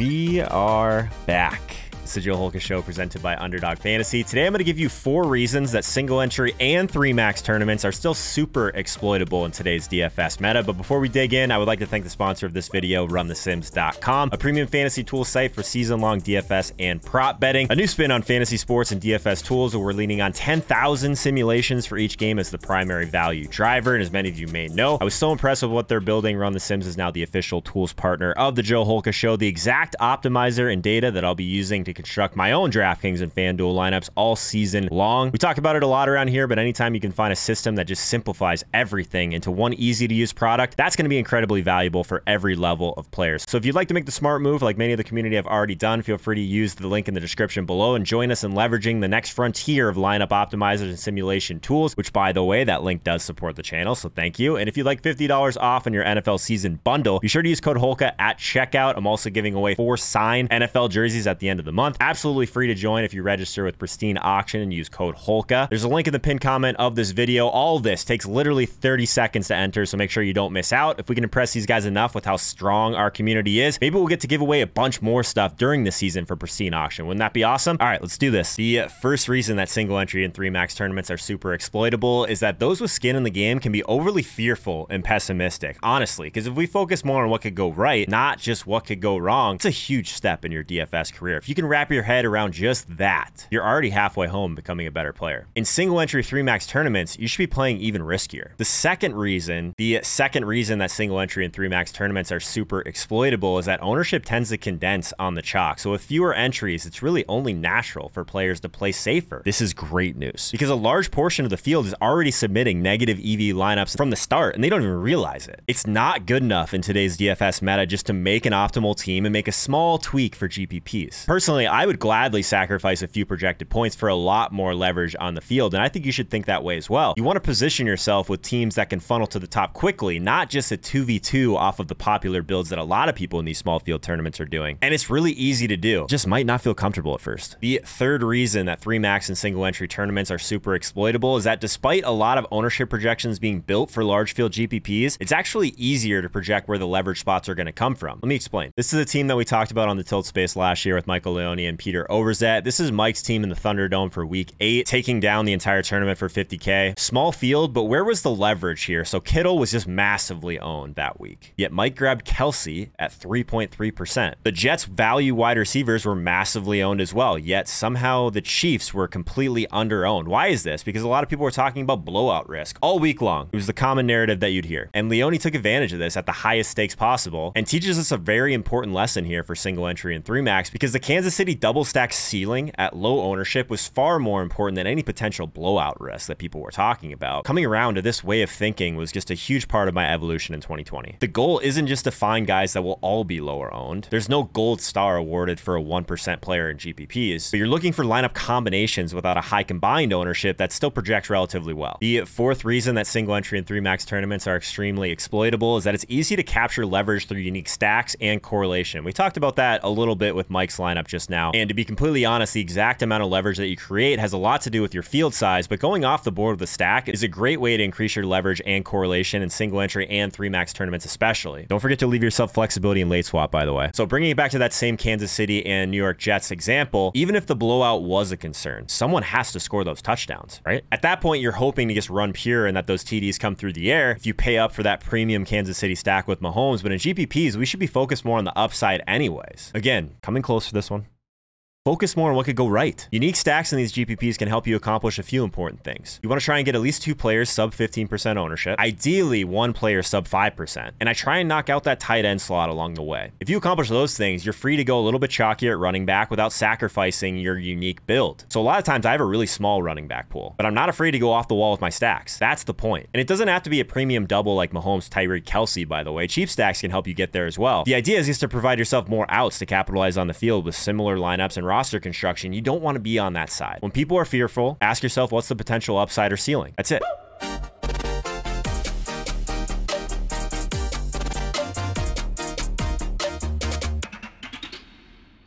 We are back. The Joe Holka Show presented by Underdog Fantasy. Today I'm going to give you four reasons that single entry and three max tournaments are still super exploitable in today's DFS meta. But before we dig in, I would like to thank the sponsor of this video, RunTheSims.com, a premium fantasy tool site for season long DFS and prop betting. A new spin on fantasy sports and DFS tools where we're leaning on 10,000 simulations for each game as the primary value driver. And as many of you may know, I was so impressed with what they're building. Run the Sims is now the official tools partner of the Joe Holka Show, the exact optimizer and data that I'll be using to construct my own DraftKings and FanDuel lineups all season long. We talk about it a lot around here, but anytime you can find a system that just simplifies everything into one easy to use product, that's going to be incredibly valuable for every level of players. So if you'd like to make the smart move, like many of the community have already done, feel free to use the link in the description below and join us in leveraging the next frontier of lineup optimizers and simulation tools, which by the way, that link does support the channel. So thank you. And if you'd like $50 off on your NFL season bundle, be sure to use code HOLKA at checkout. I'm also giving away four signed NFL jerseys at the end of the month. Absolutely absolutely free to join if you register with Pristine Auction and use code HOLKA. There's a link in the pinned comment of this video. All this takes literally 30 seconds to enter, so make sure you don't miss out. If we can impress these guys enough with how strong our community is, maybe we'll get to give away a bunch more stuff during the season for Pristine Auction. Wouldn't that be awesome? All right, let's do this. The first reason that single entry and three max tournaments are super exploitable is that those with skin in the game can be overly fearful and pessimistic, honestly, because if we focus more on what could go right, not just what could go wrong, it's a huge step in your DFS career. If you can wrap your head around just that, you're already halfway home becoming a better player. In single entry 3 max tournaments, you should be playing even riskier. The second reason, the second reason that single entry and 3 max tournaments are super exploitable is that ownership tends to condense on the chalk. So with fewer entries, it's really only natural for players to play safer. This is great news because a large portion of the field is already submitting negative EV lineups from the start and they don't even realize it. It's not good enough in today's DFS meta just to make an optimal team and make a small tweak for GPPs. Personally, I would gladly sacrifice a few projected points for a lot more leverage on the field. And I think you should think that way as well. You want to position yourself with teams that can funnel to the top quickly, not just a 2v2 off of the popular builds that a lot of people in these small field tournaments are doing. And it's really easy to do. Just might not feel comfortable at first. The third reason that 3 max and single entry tournaments are super exploitable is that despite a lot of ownership projections being built for large field GPPs, it's actually easier to project where the leverage spots are going to come from. Let me explain. This is a team that we talked about on the tilt space last year with Michael Leone and Peter Overzet. This is Mike's team in the Thunderdome for week eight, taking down the entire tournament for 50K. Small field, but where was the leverage here? So Kittle was just massively owned that week. Yet Mike grabbed Kelce at 3.3%. The Jets' value wide receivers were massively owned as well, yet somehow the Chiefs were completely under owned. Why is this? Because a lot of people were talking about blowout risk all week long. It was the common narrative that you'd hear. And Leone took advantage of this at the highest stakes possible and teaches us a very important lesson here for single entry and three max because the Kansas City double stack ceiling at low ownership was far more important than any potential blowout risk that people were talking about. Coming around to this way of thinking was just a huge part of my evolution in 2020. The goal isn't just to find guys that will all be lower owned. There's no gold star awarded for a 1% player in GPPs, but you're looking for lineup combinations without a high combined ownership that still projects relatively well. The fourth reason that single entry and three max tournaments are extremely exploitable is that it's easy to capture leverage through unique stacks and correlation. We talked about that a little bit with Mike's lineup just now. And to be completely honest, the exact amount of leverage that you create has a lot to do with your field size, but going off the board with the stack is a great way to increase your leverage and correlation in single entry and three max tournaments, especially. Don't forget to leave yourself flexibility in late swap, by the way. So bringing it back to that same Kansas City and New York Jets example, even if the blowout was a concern, someone has to score those touchdowns, right? At that point, you're hoping to just run pure and that those TDs come through the air if you pay up for that premium Kansas City stack with Mahomes. But in GPPs, we should be focused more on the upside anyways. Again, coming close for this one. Focus more on what could go right. Unique stacks in these GPPs can help you accomplish a few important things. You want to try and get at least two players sub 15% ownership, ideally one player sub 5%, and I try and knock out that tight end slot along the way. If you accomplish those things, you're free to go a little bit chalkier at running back without sacrificing your unique build. So a lot of times I have a really small running back pool, but I'm not afraid to go off the wall with my stacks. That's the point. And it doesn't have to be a premium double like Mahomes, Tyreek, Kelce, by the way. Cheap stacks can help you get there as well. The idea is just to provide yourself more outs to capitalize on the field with similar lineups and roster construction, you don't want to be on that side. When people are fearful, ask yourself what's the potential upside or ceiling. That's it.